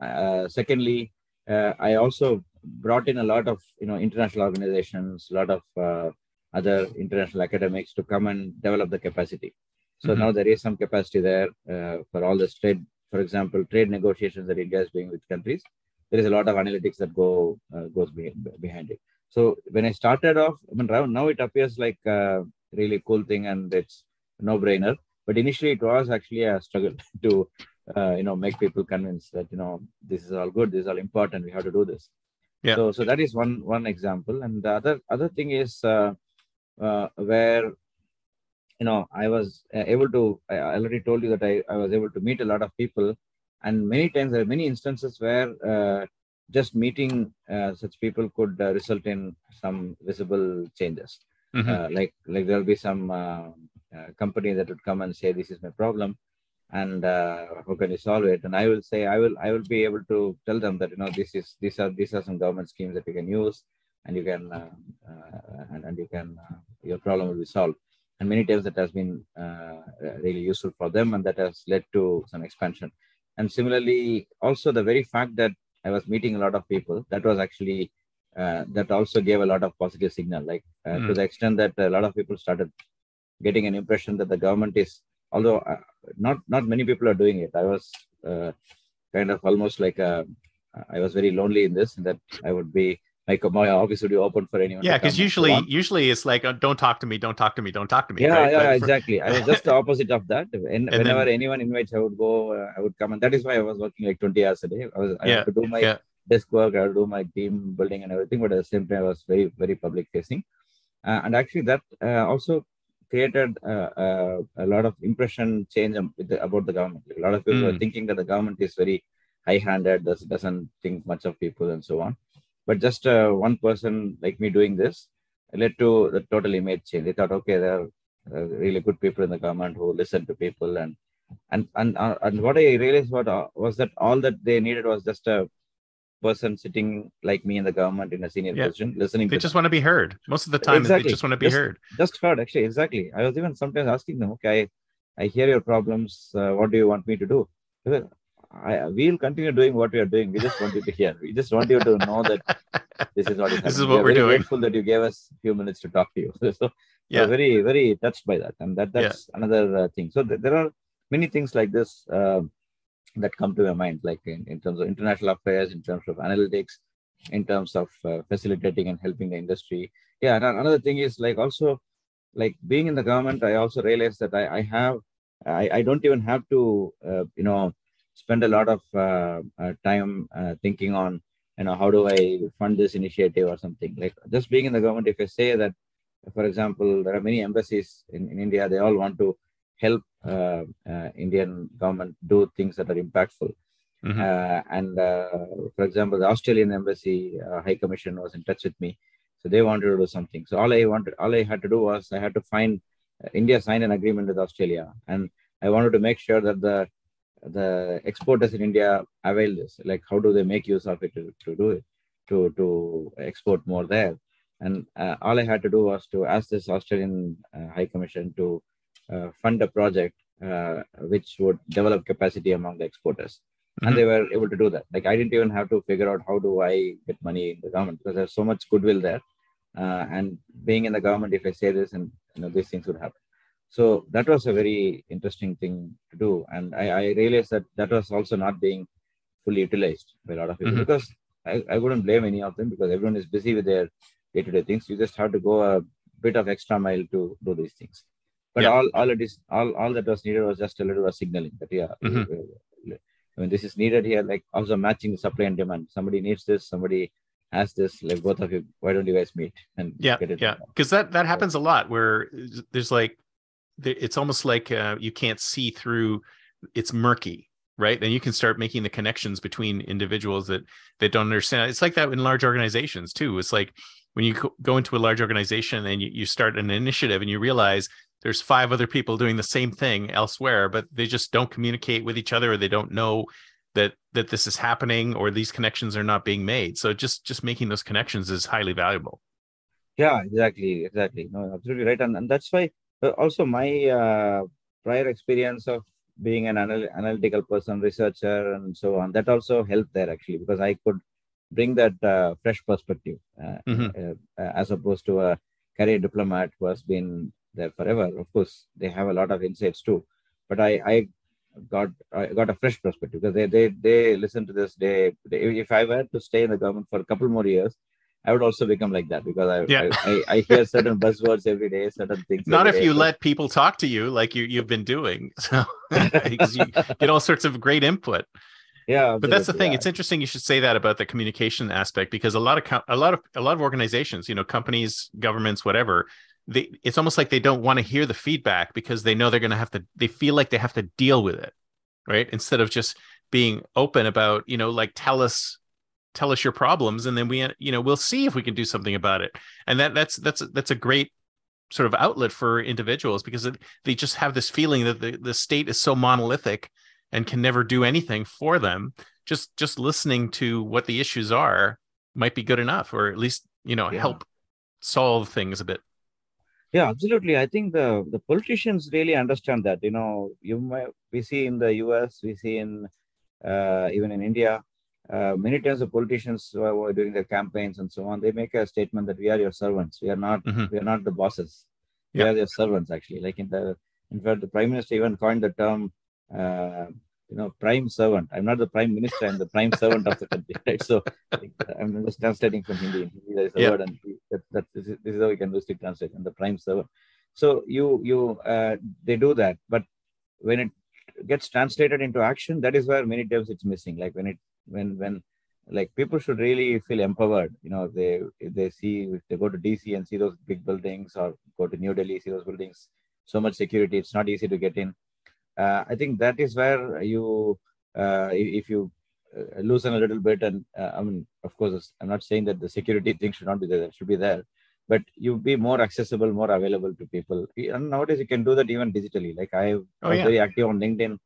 uh, secondly, uh, I also brought in a lot of you know international organizations, a lot of uh, other international academics to come and develop the capacity. So Mhm. now there is some capacity there uh, for all this trade, for example, trade negotiations that India is doing with countries. There is a lot of analytics that go uh, goes be- behind it. So when I started off, I mean, now- now it appears like a really cool thing and it's no brainer. But initially, it was actually a struggle to uh, you know make people convinced that you know this is all good, this is all important. We have to do this. Yeah. So so that is one one example, and the other other thing is uh, uh, where you know I was uh, able to. I already told you that I, I was able to meet a lot of people, and many times there are many instances where uh, just meeting uh, such people could uh, result in some visible changes. Mhm. Uh, like like there'll be some uh, uh, company that would come and say this is my problem and uh, how can you solve it and i will say i will i will be able to tell them that you know this is these are these are some government schemes that you can use and you can uh, uh, and, and you can uh, your problem will be solved and many times that has been uh, really useful for them and that has led to some expansion. And similarly also the very fact that i was meeting a lot of people that was actually uh, that also gave a lot of positive signal. Like uh, to Mm. the extent that a lot of people started getting an impression that the government is although uh, not not many people are doing it. I was uh, kind of almost like a, i was very lonely in this that i would be like my office would be open for anyone Yeah, because and usually usually it's like uh, don't talk to me, don't talk to me, don't talk to me. yeah, right? yeah, for- exactly. I was just the opposite of that. When, And whenever then- anyone invites, I would go. Uh, I would come, and that is why I was working like twenty hours a day. I was. I Yeah, had to do my yeah. desk work. I to do my team building and everything. But at the same time, I was very, very public facing, uh, and actually that uh, also created uh, uh, a lot of impression change um, with the, about the government. Like, a lot of people were Mm. thinking that the government is very high-handed, does, doesn't think much of people, and so on. But just uh, one person like me doing this led to the total image change. They thought, okay, there are uh, really good people in the government who listen to people, and and and uh, and what I realized what uh, was that all that they needed was just a person sitting like me in the government in a senior Yeah. position, listening They just want to be heard. Most of the time, Exactly. they just want to be Just- heard. just heard actually exactly i was even sometimes asking them okay i, I hear your problems uh, what do you want me to do I, we'll continue doing what we are doing. We just want you to hear. We just want you to know that this is what is This is what We are we're doing. grateful that you gave us a few minutes to talk to you. So Yeah. very very touched by that. And that that's another uh, thing. So th- there are many things like this uh, that come to my mind like in, in terms of international affairs in terms of analytics in terms of uh, facilitating and helping the industry. Yeah and another thing is like also like being in the government i also realized that i, I have I, I don't even have to uh, you know spend a lot of uh, uh, time uh, thinking on you know how do i fund this initiative or something like just being in the government if i say that for example there are many embassies in, in india they all want to help uh, uh, indian government do things that are impactful Mhm. uh, and uh, for example, the Australian embassy uh, high commission was in touch with me, so they wanted to do something. So all I wanted, all I had to do was I had to find uh, India signed an agreement with Australia, and I wanted to make sure that the the exporters in India avail this. Like, how do they make use of it to, to do it, to to export more there? And uh, all I had to do was to ask this Australian uh, High Commission to uh, fund a project uh, which would develop capacity among the exporters and they were able to do that. Like I didn't even have to figure out how do I get money in the government because there's so much goodwill there. Uh, and being in the government, if I say this, and you know these things would happen. So that was a very interesting thing to do, and I, I realized that that was also not being fully utilized by a lot of people Mhm. because I, I wouldn't blame any of them because everyone is busy with their day-to-day things. You just have to go a bit of extra mile to do these things. but Yeah. all all it is all all that was needed was just a little bit of signaling that yeah Mhm. I mean this is needed here like also matching the supply and demand somebody needs this somebody has this like both of you why don't you guys meet and yeah get it yeah because that that happens a lot where there's like it's almost like uh, you can't see through it's murky right? And you can start making the connections between individuals that that don't understand. It's like that in large organizations too. It's like when you go- into a large organization and you, you start an initiative and you realize there's five other people doing the same thing elsewhere but they just don't communicate with each other or they don't know that that this is happening or these connections are not being made. So just just making those connections is highly valuable. Yeah, exactly, exactly. No, absolutely right, and and that's why also my uh, prior experience of being an anal- analytical person, researcher, and so on, that also helped there actually because I could bring that uh, fresh perspective uh, Mhm. uh, as opposed to a career diplomat who has been there forever. Of course, they have a lot of insights too, but I I got I got a fresh perspective because they they they listen to this. They, they if I were to stay in the government for a couple more years. I would also become like that because I Yeah. I, I, I hear certain buzzwords every day, certain things. not if day. you let people talk to you like you you've been doing so because you get all sorts of great input yeah. but that's the thing yeah. it's interesting you should say that about the communication aspect because a lot of a lot of a lot of organizations you know companies governments whatever they it's almost like they don't want to hear the feedback because they know they're going to have to they feel like they have to deal with it right instead of just being open about you know like tell us tell us your problems and then we you know we'll see if we can do something about it and that that's that's that's a great sort of outlet for individuals because it, they just have this feeling that the, the state is so monolithic and can never do anything for them just just listening to what the issues are might be good enough or at least you know Yeah. help solve things a bit Yeah, absolutely. I think the the politicians really understand that. You know, you might, we see in the U.S., we see in uh, even in India, uh, many times the politicians who are who are doing their campaigns and so on, they make a statement that we are your servants. We are not. Mhm. We are not the bosses. We are your servants. Actually, like in the in fact, the prime minister even coined the term. Uh, you know, prime servant. I'm not the prime minister. I'm the prime servant of the country, right? So, I'm just translating from Hindi. In Hindi, there is a Yeah. word, and that, that this, is, this is how we can loosely translate. And the prime servant. So you you uh, they do that, but when it gets translated into action, that is where many times it's missing. Like when it when when like people should really feel empowered. You know, they if they see if they go to DC and see those big buildings, or go to New Delhi, see those buildings, so much security. It's not easy to get in. Uh, I think that is where you uh, if, you uh, loosen a little bit, and uh, I mean, of course, I'm not saying that the security thing should not be there. Should be there but you be more accessible, more available to people. And nowadays you can do that even digitally. Like I Oh, yeah. very active on LinkedIn,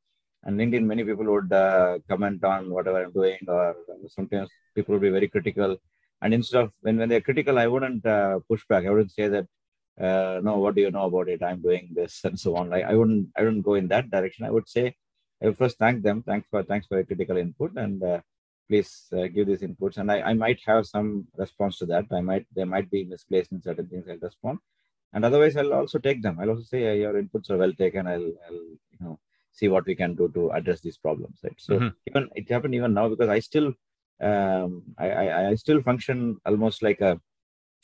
and LinkedIn many people would uh, comment on whatever I'm doing, or sometimes people would be very critical. And instead of when when they're critical, I wouldn't uh, push back. I wouldn't say that. Uh, no, what do you know about it? I'm doing this and so on. Like I wouldn't, I wouldn't go in that direction. I would say, I would first thank them. Thanks for, thanks for your critical input, and uh, please uh, give these inputs and I, I might have some response to that i might they might be misplaced in certain things i'll respond and otherwise i'll also take them i'll also say "Yeah, your inputs are well taken i'll, I'll you know see what we can do to address these problems right? So Mhm. even it happened even now because i still um I, I i still function almost like a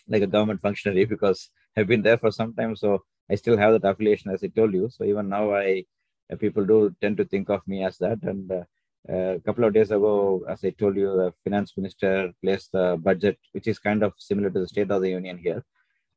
like a government functionary because i've been there for some time. So i still have that affiliation as i told you. So even now i uh, people do tend to think of me as that. And uh, a couple of days ago, as I told you, the finance minister placed the budget, which is kind of similar to the State of the Union here,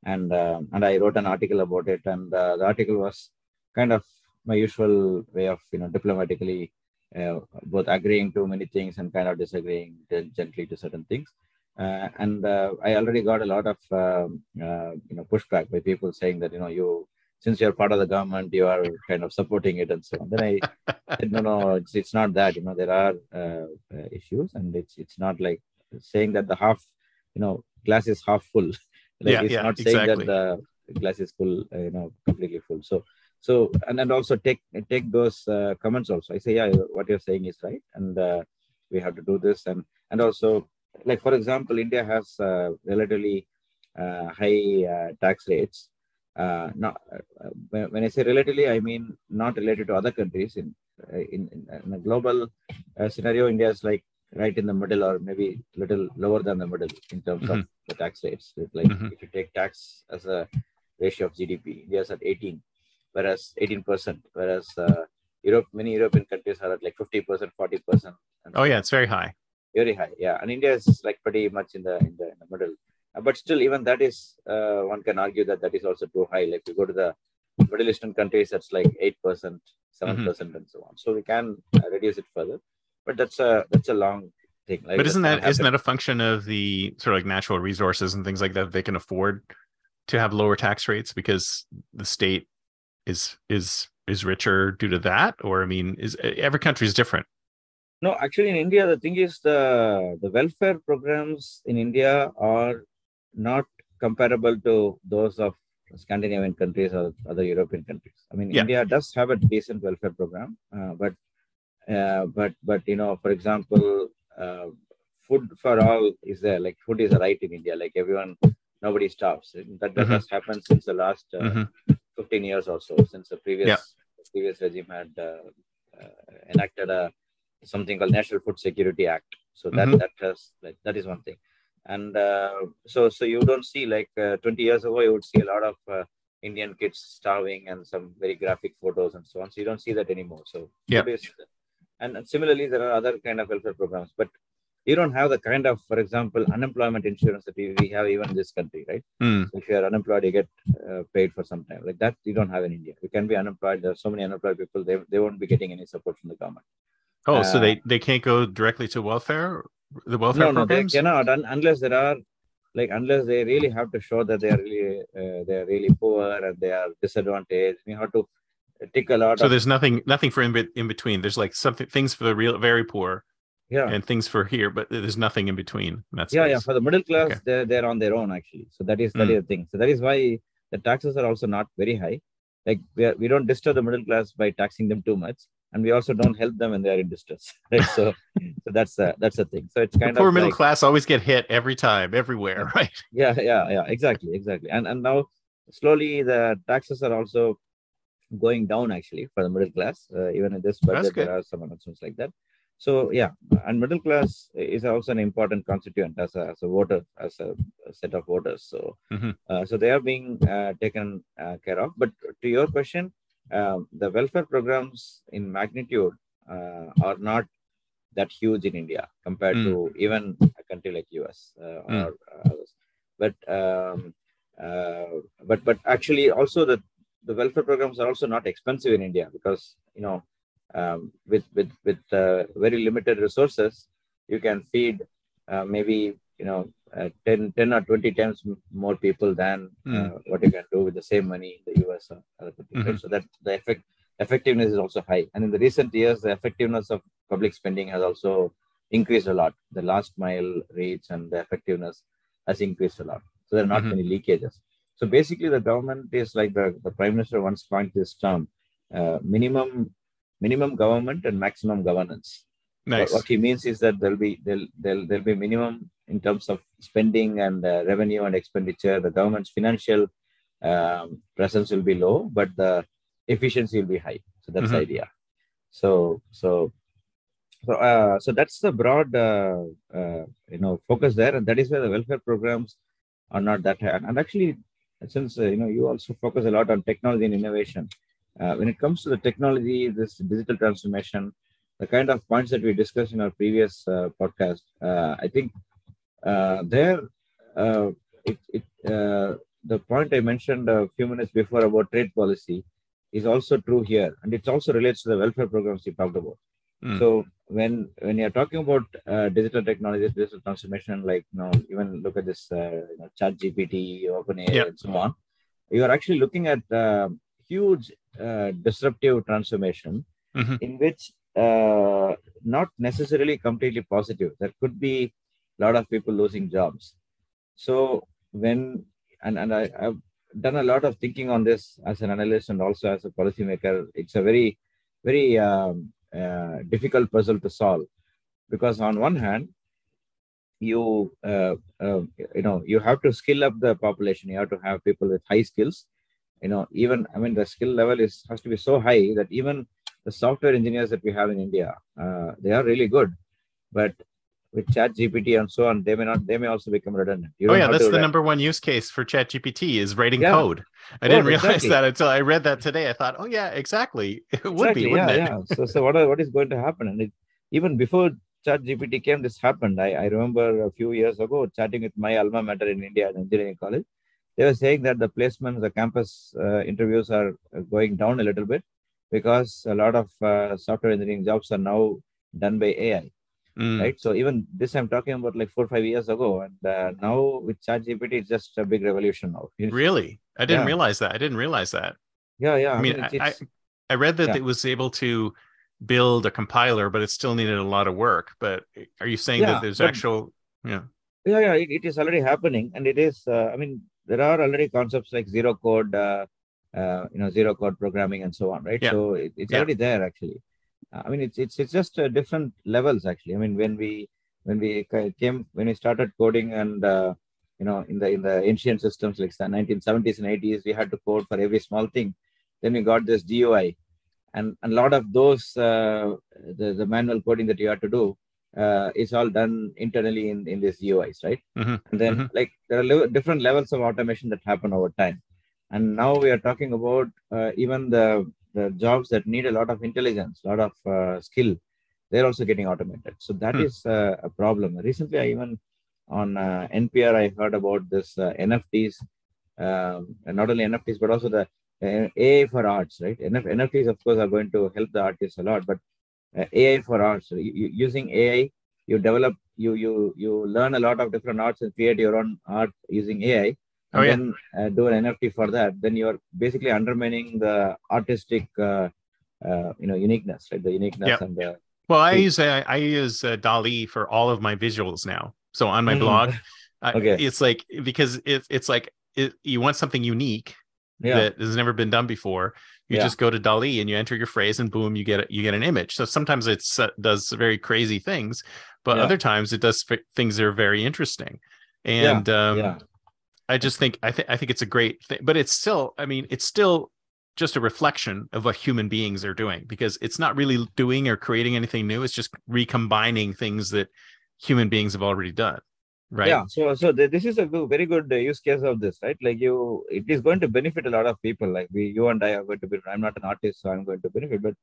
and um and I wrote an article about it, and uh, the article was kind of my usual way of you know diplomatically uh, both agreeing to many things and kind of disagreeing gently to certain things. Uh, and uh, I already got a lot of um, uh, you know pushback by people saying that you know you since you're part of the government you are kind of supporting it and so on. Then I said, no, no, it's, it's not that. You know, there are uh, uh, issues, and it's it's not like saying that the half, you know, glass is half full. like Yeah, it's yeah, not saying exactly. that the glass is full, uh, you know, completely full. So, so and and also take take those uh, comments also. I say, yeah, what you're saying is right, and uh, we have to do this, and and also like for example, India has uh, relatively uh, high uh, tax rates. Uh, not when, when I say relatively, I mean not related to other countries. In in, in, a global uh, scenario, India is like right in the middle, or maybe a little lower than the middle in terms of Mhm. the tax rates. Like Mhm. if you take tax as a ratio of GDP, India is at 18. Whereas 18%, whereas uh, Europe, many European countries are at like 50%, 40%. Oh yeah, it's very high. Very high, yeah. And India is like pretty much in the in the, in the middle. Uh, but still, even that is uh, one can argue that that is also too high. Like you go to the Middle Eastern countries, that's like eight percent, seven Mm-hmm. percent, and so on. So we can uh, reduce it further. But that's a that's a long thing. Like but isn't that isn't that a function of the sort of like natural resources and things like that they can afford to have lower tax rates because the state is is is richer due to that or i mean is every country is different No, actually, in India, the thing is the the welfare programs in India are not comparable to those of Scandinavian countries or other European countries. I mean, Yeah. India does have a decent welfare program, uh, but uh, but but you know, for example, uh, food for all is there. Like food is a right in India. Like everyone, nobody starves. That that Mhm. has happened since the last uh, Mhm. 15 years or so, since the previous Yeah. the previous regime had uh, uh, enacted a something called National Food Security Act. So that Mhm. that has like that is one thing, and uh, so so you don't see like uh, 20 years ago you would see a lot of uh, Indian kids starving and some very graphic photos and so on. So you don't see that anymore. So Yeah. and, and similarly there are other kind of welfare programs, but you don't have the kind of, for example, unemployment insurance that we, we have even in this country, right? Hmm. So if you are unemployed, you get uh, paid for some time. Like that, you don't have in India. You can be unemployed. There are so many unemployed people. They, they won't be getting any support from the government. oh so Uh, they they can't go directly to welfare the welfare no, no, they programs cannot un- unless there are like unless they really have to show that they are really uh, they are really poor and they are disadvantaged. You have to tick a lot so of there's nothing nothing for in, in between there's like something things for the real very poor yeah. and things for here but there's nothing in between in that yeah yeah for the middle class Okay. they're, they're on their own actually. So that is that Mm. is the thing. So that is why the taxes are also not very high. Like we, are, we don't disturb the middle class by taxing them too much and we also don't help them when they are in distress right? So so that's uh, that's the thing. So it's the kind poor of middle like, class always get hit every time everywhere right? Yeah yeah yeah exactly exactly. And and now slowly the taxes are also going down actually for the middle class uh, even in this budget there are some announcements like that so yeah and middle class is also an important constituent as a, as a voter as a, a set of voters so Mhm. uh, so they are being uh, taken uh, care of but to your question um, the welfare programs in magnitude uh, are not that huge in india compared Mm. to even a country like us uh, Mm. or others but um, uh, but but actually also the the welfare programs are also not expensive in India because you know um, with with with uh, very limited resources you can feed uh, maybe you know uh, 10, 10 or 20 times more people than uh, what you can do with the same money in the US or other countries. right? So that the effect effectiveness is also high. And in the recent years, the effectiveness of public spending has also increased a lot. The last mile reach and the effectiveness has increased a lot. So there are not Mhm. many leakages. So basically, the government is like the, the prime minister once coined this term: uh, minimum minimum government and maximum governance. What- nice What, he means is that there'll be there'll, there'll there'll be minimum in terms of spending and uh, revenue and expenditure. The government's financial um, presence will be low, but the efficiency will be high. So that's the Mhm. idea. So so so uh, so that's the broad uh, uh, you know focus there, and that is where the welfare programs are not that high. And actually, since uh, you know you also focus a lot on technology and innovation, uh, when it comes to the technology, this digital transformation, the kind of points that we discussed in our previous uh, podcast, uh, I think uh, there uh, it, it uh, the point I mentioned a few minutes before about trade policy is also true here, and it also relates to the welfare programs you talked about. Mm. So when when you're talking about uh, digital technologies, digital transformation, like you know, even look at this uh, you know, Chat GPT, OpenAI, Yeah. and so on, you are actually looking at huge uh, disruptive transformation Mhm. in which uh, not necessarily completely positive. There could be a lot of people losing jobs. So when and and I, I've done a lot of thinking on this as an analyst and also as a policymaker. It's a very very um, uh, difficult puzzle to solve because on one hand you uh, uh, you know you have to skill up the population you have to have people with high skills you know even i mean the skill level is has to be so high that even the software engineers that we have in india uh, they are really good. But with chat gpt and so on they may not they may also become redundant. You oh yeah that's the number one use case for chat gpt is writing Yeah. code. I didn't realize exactly. that until i read that today. I thought oh yeah exactly. It would be wouldn't yeah it? yeah. So so what are, what is going to happen? And it, even before chat gpt came this happened. I, I remember a few years ago chatting with my alma mater in india at engineering college they were saying that the placements the campus uh, interviews are going down a little bit because a lot of uh, software engineering jobs are now done by ai Mm. right? So even this i'm talking about like four or five years ago and uh, now with chat gpt it's just a big revolution now. You- really? I didn't Yeah. realize that. I didn't realize that. Yeah yeah. I mean it's- I, I, it's- I read that yeah. it was able to build a compiler but it still needed a lot of work. But are you saying Yeah, that there's but- actual yeah. Yeah yeah. It, it is already happening and it is uh, i mean there are already concepts like zero code uh, uh, you know zero code programming and so on right? Yeah. so it, it's Yeah. already there actually. Uh, i mean it's it's, it's just uh, different levels actually. I mean when we when we came when we started coding and uh, you know in the in the ancient systems like the 1970s and 80s we had to code for every small thing. Then we got this gui and and a lot of those uh, the, the manual coding that you had to do uh, is all done internally in in these GUIs, right? Mhm, And then mhm. like there are le- different levels of automation that happen over time, and now we are talking about uh, even the the jobs that need a lot of intelligence, a lot of uh, skill, they're also getting automated. So that Hmm. is uh, a problem. Recently, I even on uh, NPR I heard about this uh, NFTs, um, not only NFTs but also the uh, AI for arts, right? NF- NFTs of course are going to help the artists a lot, but uh, AI for arts. So you, you- using AI, you develop, you you you learn a lot of different arts and create your own art using AI. And Oh, yeah. then uh, do an NFT for that. Then you're basically undermining the artistic, uh, uh, you know, uniqueness, right? The uniqueness Yep. and the well i use i use uh, DALL-E for all of my visuals now so on my Mhm. blog Okay. it's like because it, it's like it, you want something unique yeah, that has never been done before you Yeah. just go to DALL-E and you enter your phrase and boom you get you get an image. So sometimes it uh, does very crazy things but Yeah. other times it does f- things that are very interesting. And um i just think i think i think it's a great thing but it's still i mean it's still just a reflection of what human beings are doing because it's not really doing or creating anything new. It's just recombining things that human beings have already done right yeah. So so th- this is a good, very good use case of this, right? Like you, it is going to benefit a lot of people. Like we, you and I are going to be. I'm not an artist, so I'm going to benefit, but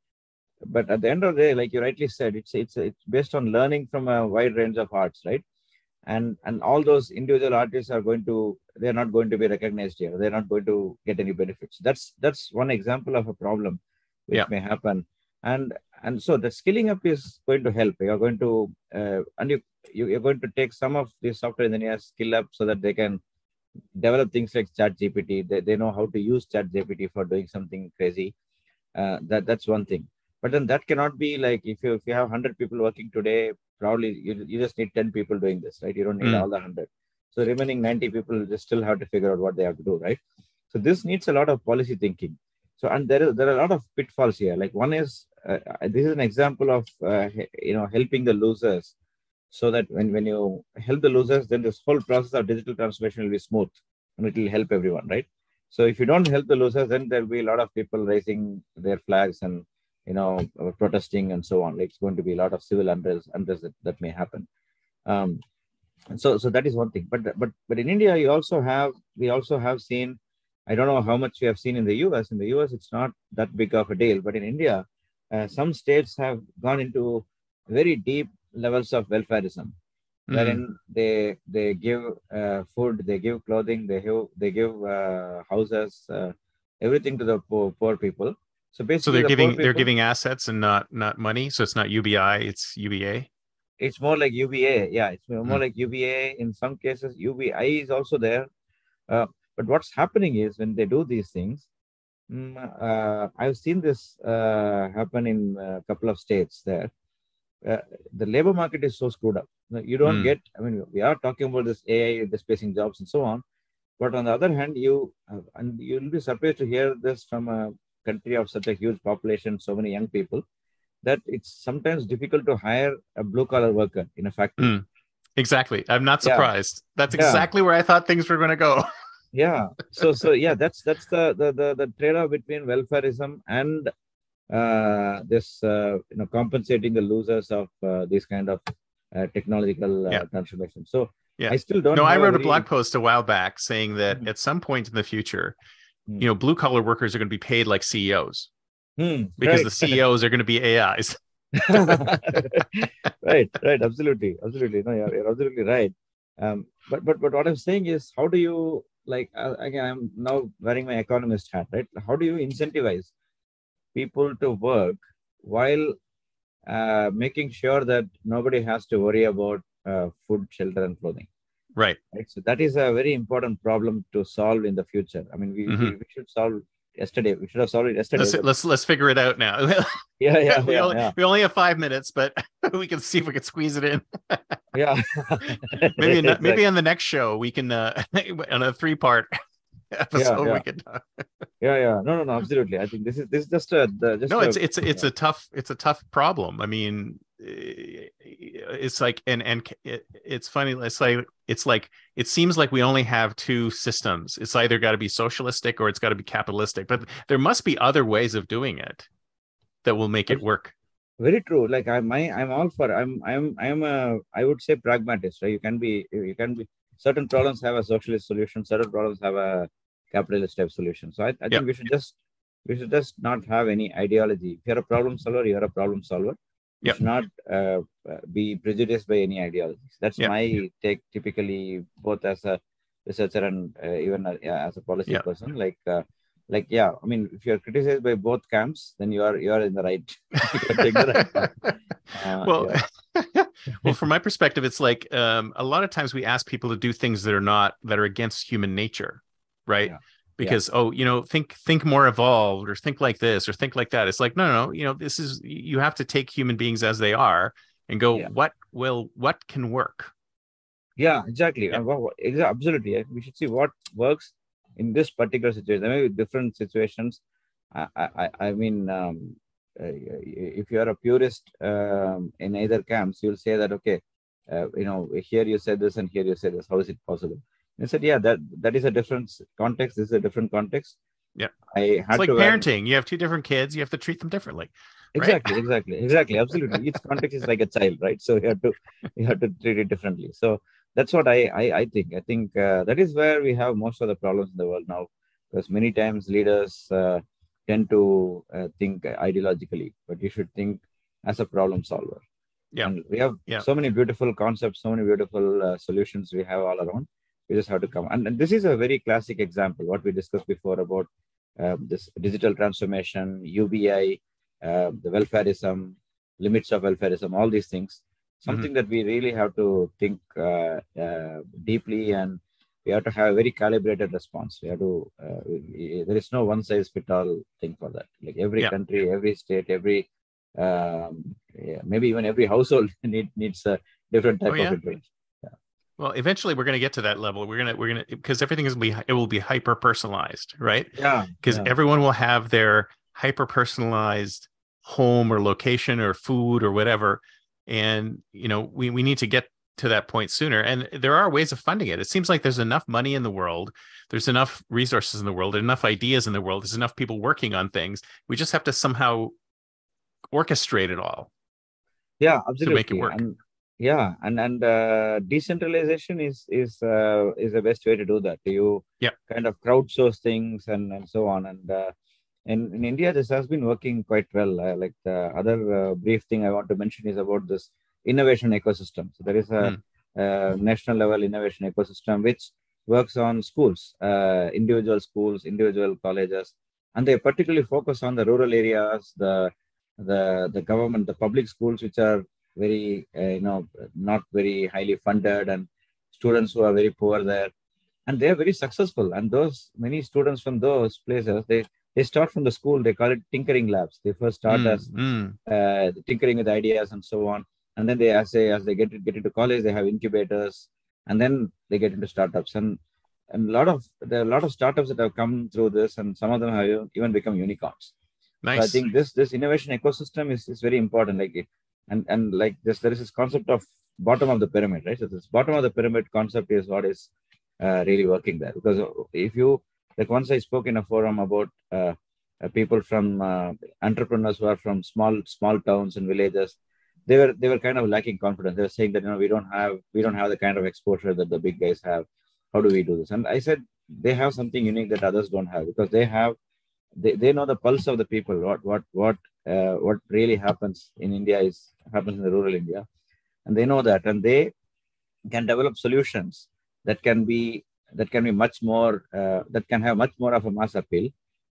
but at the end of the day, like you rightly said, it's it's it's based on learning from a wide range of arts, right? And and all those individual artists are going to they're not going to be recognized here. They're not going to get any benefits. That's that's one example of a problem which Yeah. may happen. And and so the skilling up is going to help. You're going to uh, and you, you you're going to take some of these software engineers skill up so that they can develop things like chat gpt they, they know how to use chat gpt for doing something crazy. Uh, that that's one thing. But then that cannot be like if you if you have 100 people working today probably you, you just need 10 people doing this right? You don't need Mm. all the 100 so remaining 90 people just still have to figure out what they have to do right? So this needs a lot of policy thinking so and there is there are a lot of pitfalls here. Like one is uh, this is an example of uh, you know helping the losers so that when, when you help the losers then this whole process of digital transformation will be smooth and it will help everyone right? So if you don't help the losers then there'll be a lot of people raising their flags and you know uh, protesting and so on. Like it's going to be a lot of civil unrest, unrest that, that may happen. Um and so so that is one thing. But but but in india you also have we also have seen i don't know how much we have seen in the us in the us it's not that big of a deal but in india uh, some states have gone into very deep levels of welfareism Mhm. wherein they they give uh, food they give clothing they give they give uh, houses uh, everything to the poor, poor people so basically so they're the giving they're giving assets and not not money so it's not ubi it's uba it's more like UBA. Yeah, it's more Hmm. like UBA. In some cases, UBI is also there. But what's happening is when they do these things, mm, uh, I've seen this uh, happen in a couple of states there. Uh, the labor market is so screwed up. You don't Hmm. get, I mean, we are talking about this AI displacing jobs and so on. But on the other hand, you, uh, and you'll be surprised to hear this from a country of such a huge population, so many young people, that it's sometimes difficult to hire a blue collar worker in a factory. Hmm. exactly i'm not Yeah. surprised that's Yeah. exactly where i thought things were going to go Yeah. So so yeah, that's that's the the the, the trade-off between welfareism and uh, this uh, you know compensating the losers of uh, these kind of uh, technological uh, Yeah. transformation. So Yeah. I still don't. no, I wrote a very- blog post a while back saying that Mhm. at some point in the future, Mm. you know, blue collar workers are going to be paid like CEOs Hmm, because right. the CEOs are going to be AIs. right, right, absolutely, absolutely. No, you're, you're absolutely right. Um, but but but what I'm saying is, how do you like? Uh, again, I'm now wearing my economist hat, right? How do you incentivize people to work while uh, making sure that nobody has to worry about uh, food, shelter, and clothing? Right. Right. So that is a very important problem to solve in the future. I mean, we, we, Mhm. we should solve yesterday. We should have solved it yesterday. Let's but- let's let's figure it out now. yeah, yeah, we, yeah, only, yeah. we only have five minutes, but we can see if we can squeeze it in. yeah. Maybe in, maybe on the next show we can uh, on a three part episode yeah. we can. Uh, yeah yeah no no no absolutely i think this is this is just a the, just no, a, it's it's it's a tough it's a tough problem. I mean, eh, it's like and and it, it's funny. It's like it's like it seems like we only have two systems. It's either got to be socialistic or it's got to be capitalistic. But there must be other ways of doing it that will make it work. very true like i'm I, i'm all for i'm i'm i'm a i would say pragmatist right you can be you can be certain problems have a socialist solution certain problems have a capitalist type solution so i, I think Yeah. we should just we should just not have any ideology if you're a problem solver you're a problem solver you Yeah. should not uh, uh, be prejudiced by any ideologies that's Yeah. my take typically both as a researcher and uh, even uh, yeah, as a policy Yeah. person like uh, like yeah i mean if you're criticized by both camps then you are you are in the right the right. Uh, well well from my perspective it's like um, a lot of times we ask people to do things that are not that are against human nature right Yeah. Because oh you know think think more evolved or think like this or think like that it's like no no no you know this is you have to take human beings as they are and go Yeah. what will what can work Yeah, exactly. Yeah. Absolutely. We should see what works in this particular situation. There may be different situations. I, I, I- I mean, um, uh, if you are a purist um, in either camps, you'll say that okay, uh, you know, here you said this and here you said this. How is it possible? I said, yeah, that that is a different context. This is a different context. Yeah. I it's like parenting you have two different kids you have to treat them differently right? exactly exactly exactly absolutely each context is like a child right so you have to you have to treat it differently so that's what i i, I think i think uh, that is where we have most of the problems in the world now because many times leaders uh, tend to uh, think ideologically but you should think as a problem solver Yeah. and we have Yeah. so many beautiful concepts so many beautiful uh, solutions we have all around we just have to come and, and this is a very classic example what we discussed before about uh, this digital transformation ubi uh, the welfareism, limits of welfareism, all these things, something that we really have to think uh, uh, deeply and we have to have a very calibrated response. We have to, uh, we- there is no one size fit all thing for that. Like every Yeah. country, every state, every, um, yeah, maybe even every household need, needs a different type Oh, yeah. of intervention. Well eventually we're going to get to that level we're going to we're going to because everything is be it will be hyper personalized right Yeah. because yeah. everyone will have their hyper personalized home or location or food or whatever and you know we, we need to get to that point sooner and there are ways of funding it it seems like there's enough money in the world there's enough resources in the world enough ideas in the world there's enough people working on things we just have to somehow orchestrate it all yeah absolutely To make it work. and yeah and and uh, decentralization is is uh, is the best way to do that you Yeah. kind of crowdsource things and and so on and uh, in, in india this has been working quite well uh, like the other uh, brief thing i want to mention is about this innovation ecosystem so there is a Hmm. uh, national level innovation ecosystem which works on schools uh, individual schools individual colleges and they particularly focus on the rural areas the the the government the public schools which are very uh, you know not very highly funded and students who are very poor there. And they are very successful. And those many students from those places they they start from the school. They call it tinkering labs. They first start Mm, as mm. uh, tinkering with ideas and so on. And then they as they as they get get into college they have incubators. And then they get into startups. And and a lot of there are a lot of startups that have come through this. And some of them have even become unicorns. Nice so I think this this innovation ecosystem is, is very important. Like it, and and like this, there is this concept of bottom of the pyramid, right? So this bottom of the pyramid concept is what is uh, really working there. Because if you like, once I spoke in a forum about uh, uh, people from uh, entrepreneurs who are from small small towns and villages, they were they were kind of lacking confidence. They were saying that you know we don't have we don't have the kind of exposure that the big guys have. How do we do this? And I said they have something unique that others don't have because they have they, they know the pulse of the people. What what what uh, what really happens in India is happens in the rural India, and they know that, and they can develop solutions that can be that can be much more uh, that can have much more of a mass appeal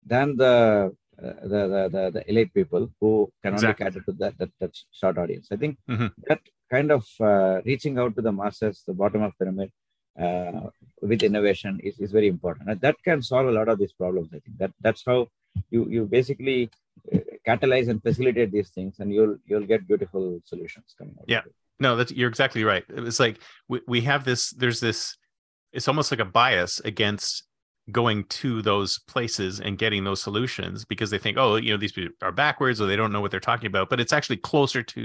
than the uh, the, the, the the elite people who can Exactly. only cater to that that, that short audience. I think Mhm. that kind of uh, reaching out to the masses, the bottom of pyramid, uh, with innovation is, is very important. And that can solve a lot of these problems. I think that that's how you you basically catalyze and facilitate these things, and you'll you'll get beautiful solutions coming out. Yeah. No, that's you're exactly right. It's like we, we have this, there's this, it's almost like a bias against going to those places and getting those solutions because they think, oh, you know, these people are backwards or they don't know what they're talking about. But it's actually closer to,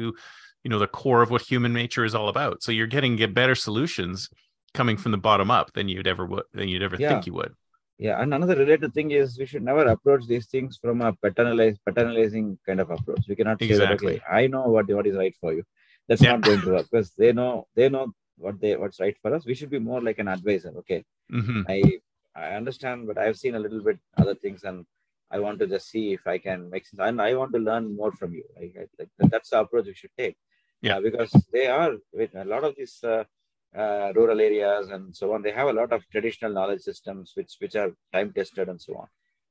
you know, the core of what human nature is all about. So you're getting get better solutions coming from the bottom up than you'd ever would than you'd ever Yeah. think you would. Yeah, and another related thing is we should never approach these things from a paternalized paternalizing kind of approach. We cannot say that, Exactly. okay, I know what what is right for you. That's Yeah. not going to work because they know they know what they what's right for us. We should be more like an advisor. Okay, hmm I I understand, but I've seen a little bit other things, and I want to just see if I can make sense. And I want to learn more from you. I- like that's the approach we should take. Yeah. Uh, because they are with a lot of these uh, uh, rural areas and so on. They have a lot of traditional knowledge systems which which are time tested and so on.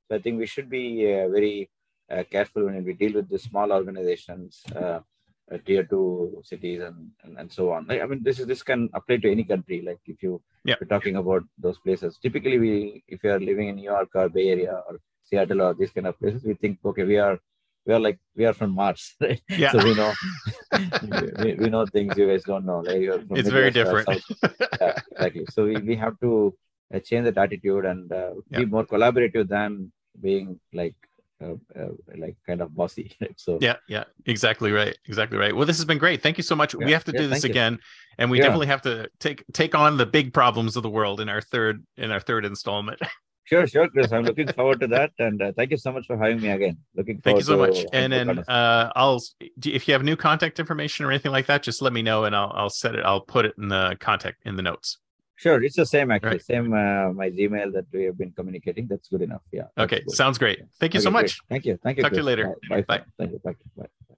So I think we should be uh, very uh, careful when we deal with the small organizations. Uh, uh, tier two cities and, and and so on. I mean, this is this can apply to any country. Like if you Yeah. we're talking about those places. Typically, we if you are living in New York or Bay Area or Seattle or these kind of places, we think, okay, we are we are like we are from Mars, right? Yeah. So we know we, we know things you guys don't know. Like it's very different. Yeah, exactly. So we, we have to uh, change that attitude and uh, Yeah. be more collaborative than being like uh, uh, like kind of bossy. Right? So Yeah, yeah, exactly right, exactly right. Well, this has been great. Thank you so much. we have to yeah, do this thank you. again, and we Yeah. definitely have to take take on the big problems of the world in our third in our third installment. Sure, sure, Chris. I'm looking forward to that, and uh, thank you so much for having me again. Looking forward. Thank you so much. And then uh, I'll if you have new contact information or anything like that, just let me know, and I'll I'll set it. I'll put it in the contact in the notes. sure, it's the same actually. Right. Same uh, my Gmail that we have been communicating. That's good enough. Yeah. Okay, good. sounds great. Thank you so Okay, great. much. Thank you. Thank you. Talk to you later. Bye. Bye. Bye. Thank you. Bye. Bye.